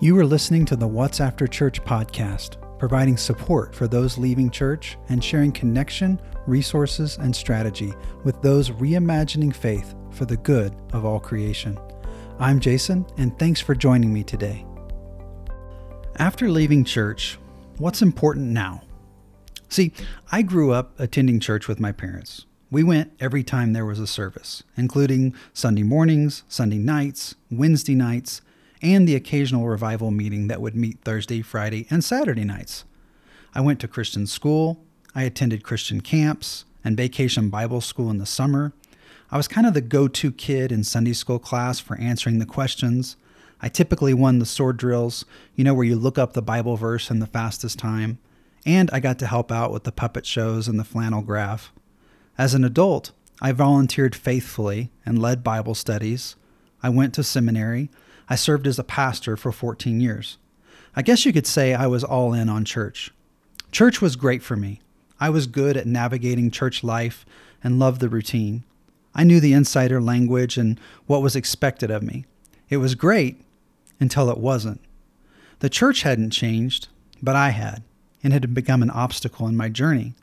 You are listening to the What's After Church podcast, providing support for those leaving church and sharing connection, resources, and strategy with those reimagining faith for the good of all creation. I'm Jason, and thanks for joining me today. After leaving church, what's important now? See, I grew up attending church with my parents. We went every time there was a service, including Sunday mornings, Sunday nights, Wednesday nights, and the occasional revival meeting that would meet Thursday, Friday, and Saturday nights. I went to Christian school, I attended Christian camps and vacation Bible school in the summer. I was kind of the go to kid in Sunday school class for answering the questions. I typically won the sword drills, you know, where you look up the Bible verse in the fastest time. And I got to help out with the puppet shows and the flannel graph. As an adult, I volunteered faithfully and led Bible studies. I went to seminary I served as a pastor for 14 years. I guess you could say I was all in on church. Church was great for me. I was good at navigating church life and loved the routine. I knew the insider language and what was expected of me. It was great until it wasn't. The church hadn't changed, but I had, and it had become an obstacle in my journey.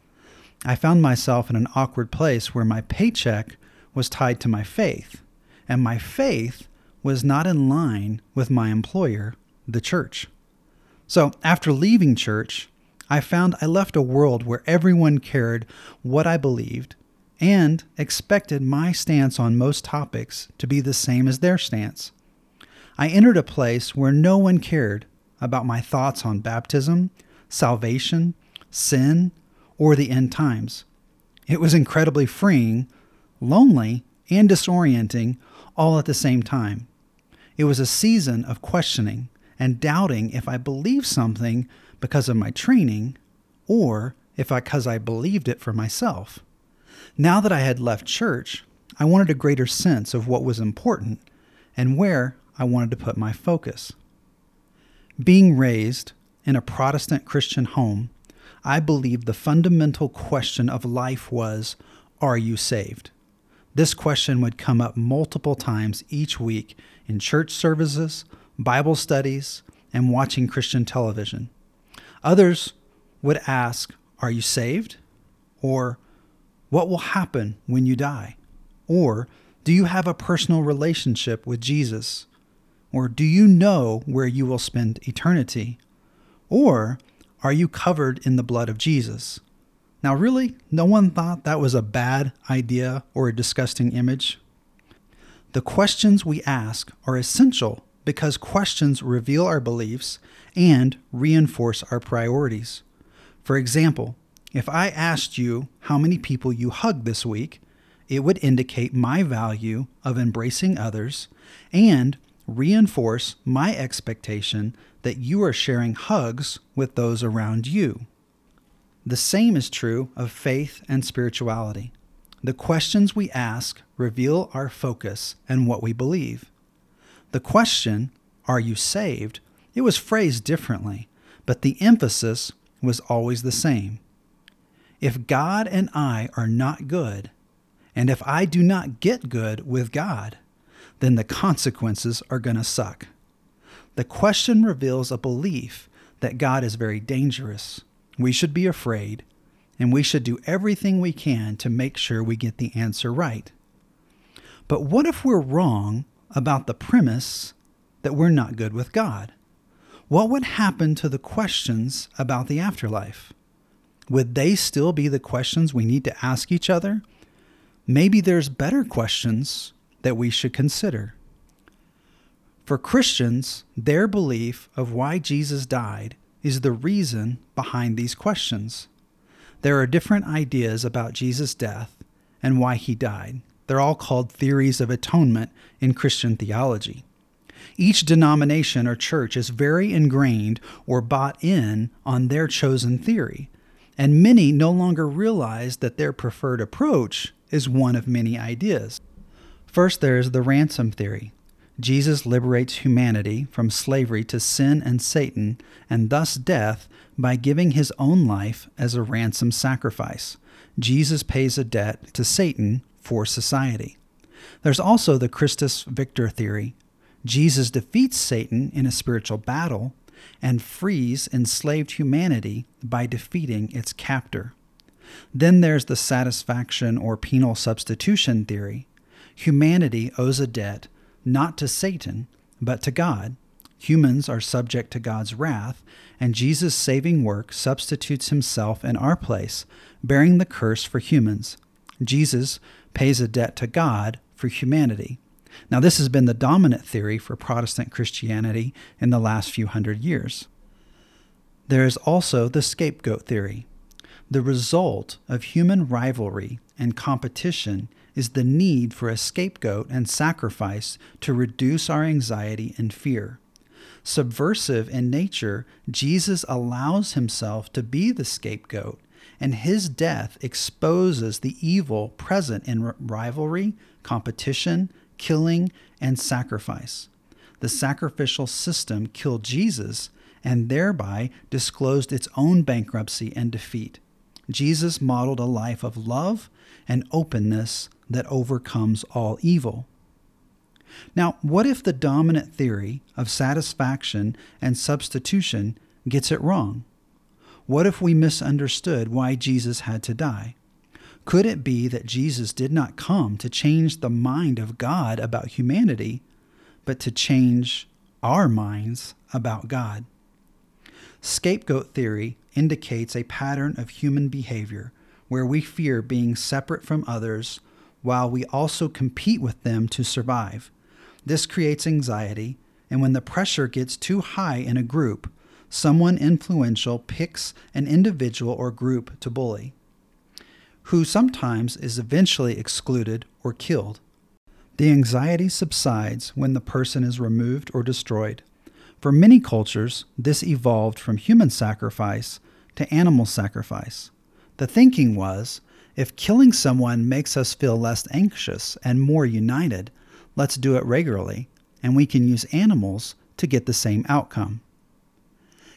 I found myself in an awkward place where my paycheck was tied to my faith, and my faith was not in line with my employer, the church. So after leaving church, I found I left a world where everyone cared what I believed and expected my stance on most topics to be the same as their stance. I entered a place where no one cared about my thoughts on baptism, salvation, sin, or the end times. It was incredibly freeing, lonely, and disorienting all at the same time. It was a season of questioning and doubting if I believed something because of my training or if I because I believed it for myself. Now that I had left church, I wanted a greater sense of what was important and where I wanted to put my focus. Being raised in a Protestant Christian home, I believed the fundamental question of life was Are you saved? This question would come up multiple times each week in church services, Bible studies, and watching Christian television. Others would ask, Are you saved? Or, What will happen when you die? Or, Do you have a personal relationship with Jesus? Or, Do you know where you will spend eternity? Or, Are you covered in the blood of Jesus? Now, really, no one thought that was a bad idea or a disgusting image. The questions we ask are essential because questions reveal our beliefs and reinforce our priorities. For example, if I asked you how many people you hugged this week, it would indicate my value of embracing others and reinforce my expectation that you are sharing hugs with those around you. The same is true of faith and spirituality. The questions we ask reveal our focus and what we believe. The question, Are you saved? it was phrased differently, but the emphasis was always the same. If God and I are not good, and if I do not get good with God, then the consequences are going to suck. The question reveals a belief that God is very dangerous we should be afraid, and we should do everything we can to make sure we get the answer right. But what if we're wrong about the premise that we're not good with God? What would happen to the questions about the afterlife? Would they still be the questions we need to ask each other? Maybe there's better questions that we should consider. For Christians, their belief of why Jesus died is the reason behind these questions. There are different ideas about Jesus' death and why he died. They're all called theories of atonement in Christian theology. Each denomination or church is very ingrained or bought in on their chosen theory, and many no longer realize that their preferred approach is one of many ideas. First, there is the ransom theory. Jesus liberates humanity from slavery to sin and Satan, and thus death, by giving his own life as a ransom sacrifice. Jesus pays a debt to Satan for society. There's also the Christus Victor theory. Jesus defeats Satan in a spiritual battle and frees enslaved humanity by defeating its captor. Then there's the satisfaction or penal substitution theory. Humanity owes a debt not to Satan, but to God. Humans are subject to God's wrath, and Jesus' saving work substitutes himself in our place, bearing the curse for humans. Jesus pays a debt to God for humanity. Now, this has been the dominant theory for Protestant Christianity in the last few hundred years. There is also the scapegoat theory. The result of human rivalry and competition is the need for a scapegoat and sacrifice to reduce our anxiety and fear. Subversive in nature, Jesus allows himself to be the scapegoat, and his death exposes the evil present in rivalry, competition, killing, and sacrifice. The sacrificial system killed Jesus and thereby disclosed its own bankruptcy and defeat. Jesus modeled a life of love and openness that overcomes all evil. Now, what if the dominant theory of satisfaction and substitution gets it wrong? What if we misunderstood why Jesus had to die? Could it be that Jesus did not come to change the mind of God about humanity, but to change our minds about God? Scapegoat theory indicates a pattern of human behavior where we fear being separate from others while we also compete with them to survive. This creates anxiety, and when the pressure gets too high in a group, someone influential picks an individual or group to bully who sometimes is eventually excluded or killed. The anxiety subsides when the person is removed or destroyed. For many cultures, this evolved from human sacrifice to animal sacrifice. The thinking was if killing someone makes us feel less anxious and more united, let's do it regularly, and we can use animals to get the same outcome.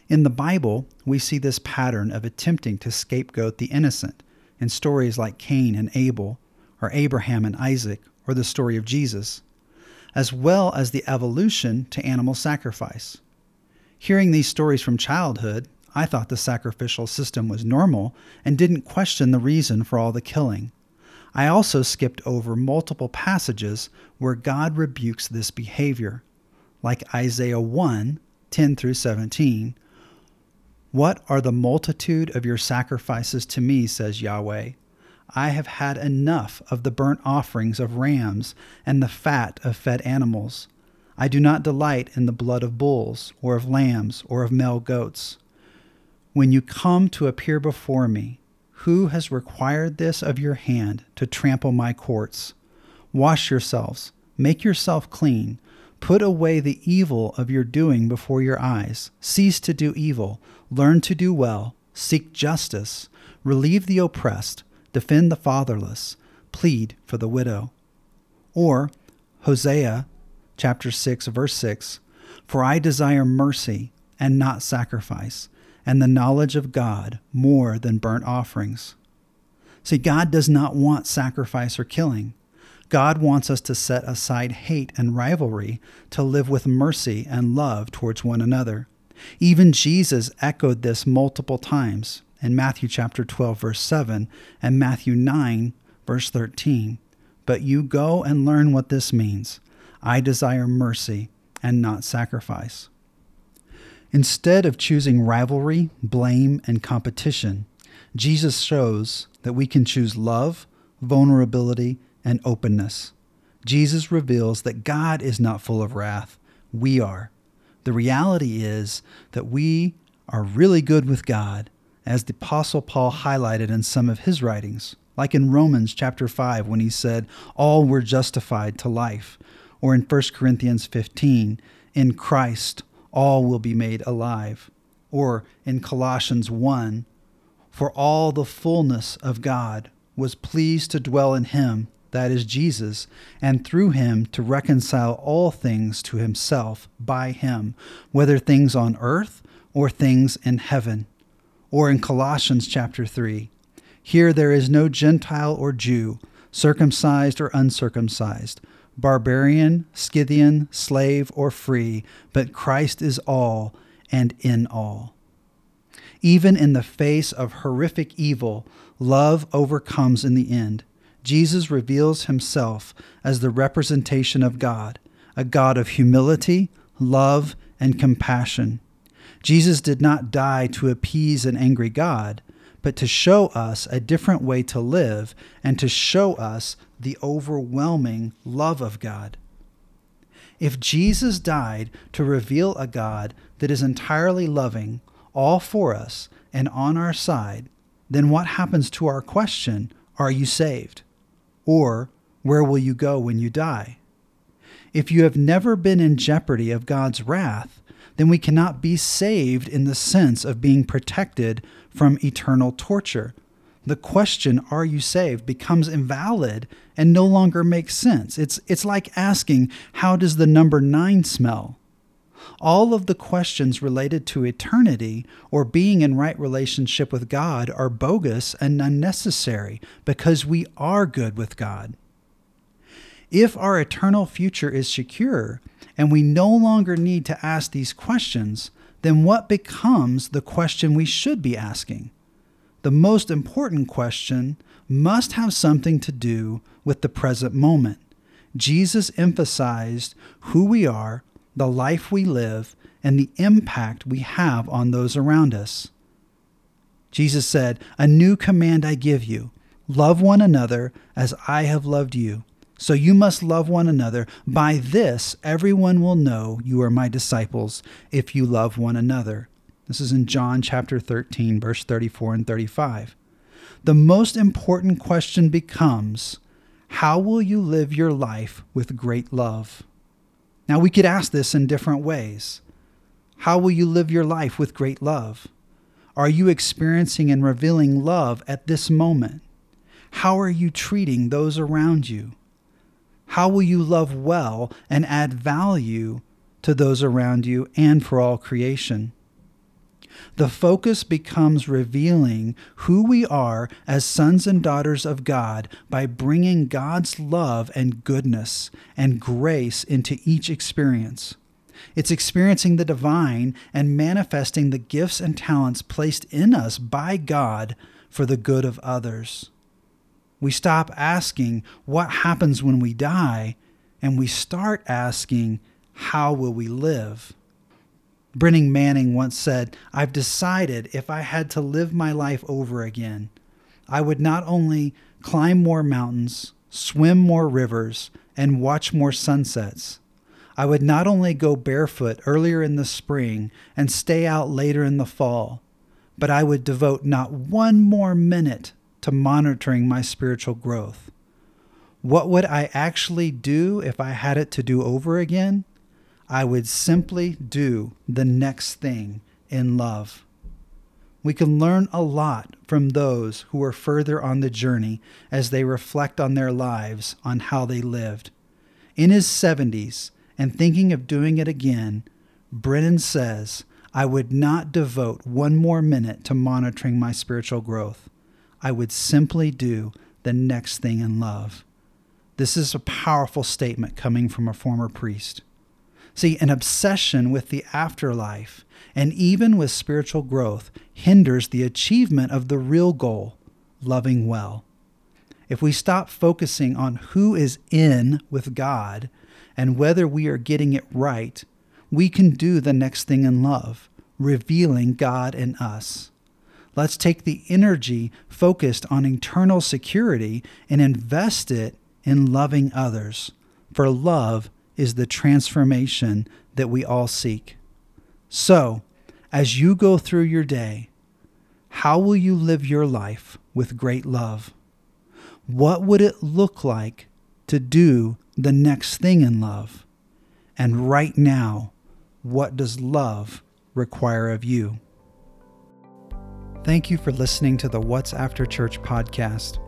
In the Bible, we see this pattern of attempting to scapegoat the innocent in stories like Cain and Abel, or Abraham and Isaac, or the story of Jesus, as well as the evolution to animal sacrifice. Hearing these stories from childhood, I thought the sacrificial system was normal and didn't question the reason for all the killing. I also skipped over multiple passages where God rebukes this behavior, like Isaiah 1 10 through 17, what are the multitude of your sacrifices to me, says Yahweh? I have had enough of the burnt offerings of rams and the fat of fed animals. I do not delight in the blood of bulls, or of lambs, or of male goats. When you come to appear before me, who has required this of your hand to trample my courts? Wash yourselves, make yourself clean, Put away the evil of your doing before your eyes. Cease to do evil. Learn to do well. Seek justice. Relieve the oppressed. Defend the fatherless. Plead for the widow. Or Hosea chapter 6 verse 6 For I desire mercy and not sacrifice, and the knowledge of God more than burnt offerings. See, God does not want sacrifice or killing. God wants us to set aside hate and rivalry to live with mercy and love towards one another. Even Jesus echoed this multiple times in Matthew chapter 12 verse 7 and Matthew 9 verse 13. But you go and learn what this means. I desire mercy and not sacrifice. Instead of choosing rivalry, blame, and competition, Jesus shows that we can choose love, vulnerability, and openness. Jesus reveals that God is not full of wrath, we are. The reality is that we are really good with God, as the Apostle Paul highlighted in some of his writings, like in Romans chapter 5 when he said, All were justified to life, or in 1 Corinthians 15, In Christ all will be made alive, or in Colossians 1, For all the fullness of God was pleased to dwell in him that is Jesus, and through him to reconcile all things to himself by him, whether things on earth or things in heaven. Or in Colossians chapter 3, here there is no Gentile or Jew, circumcised or uncircumcised, barbarian, Scythian, slave, or free, but Christ is all and in all. Even in the face of horrific evil, love overcomes in the end. Jesus reveals himself as the representation of God, a God of humility, love, and compassion. Jesus did not die to appease an angry God, but to show us a different way to live and to show us the overwhelming love of God. If Jesus died to reveal a God that is entirely loving, all for us, and on our side, then what happens to our question, Are you saved? Or, Where will you go when you die? If you have never been in jeopardy of God's wrath, then we cannot be saved in the sense of being protected from eternal torture. The question, Are you saved? becomes invalid and no longer makes sense. It's, it's like asking, How does the number nine smell? All of the questions related to eternity or being in right relationship with God are bogus and unnecessary because we are good with God. If our eternal future is secure and we no longer need to ask these questions, then what becomes the question we should be asking? The most important question must have something to do with the present moment. Jesus emphasized who we are, the life we live, and the impact we have on those around us. Jesus said, A new command I give you love one another as I have loved you. So you must love one another. By this, everyone will know you are my disciples if you love one another. This is in John chapter 13, verse 34 and 35. The most important question becomes how will you live your life with great love? Now, we could ask this in different ways. How will you live your life with great love? Are you experiencing and revealing love at this moment? How are you treating those around you? How will you love well and add value to those around you and for all creation? The focus becomes revealing who we are as sons and daughters of God by bringing God's love and goodness and grace into each experience. It's experiencing the divine and manifesting the gifts and talents placed in us by God for the good of others. We stop asking what happens when we die, and we start asking, how will we live? Brennan Manning once said, I've decided if I had to live my life over again, I would not only climb more mountains, swim more rivers, and watch more sunsets. I would not only go barefoot earlier in the spring and stay out later in the fall, but I would devote not one more minute to monitoring my spiritual growth. What would I actually do if I had it to do over again? I would simply do the next thing in love. We can learn a lot from those who are further on the journey as they reflect on their lives, on how they lived. In his 70s, and thinking of doing it again, Brennan says, I would not devote one more minute to monitoring my spiritual growth. I would simply do the next thing in love. This is a powerful statement coming from a former priest. See, an obsession with the afterlife and even with spiritual growth hinders the achievement of the real goal, loving well. If we stop focusing on who is in with God and whether we are getting it right, we can do the next thing in love, revealing God in us. Let's take the energy focused on internal security and invest it in loving others, for love is the transformation that we all seek. So, as you go through your day, how will you live your life with great love? What would it look like to do the next thing in love? And right now, what does love require of you? Thank you for listening to the What's After Church podcast.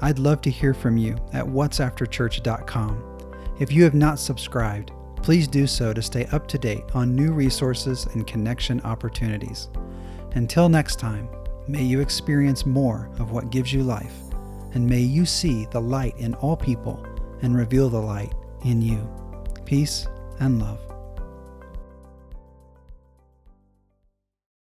I'd love to hear from you at whatsafterchurch.com. If you have not subscribed, please do so to stay up to date on new resources and connection opportunities. Until next time, may you experience more of what gives you life, and may you see the light in all people and reveal the light in you. Peace and love.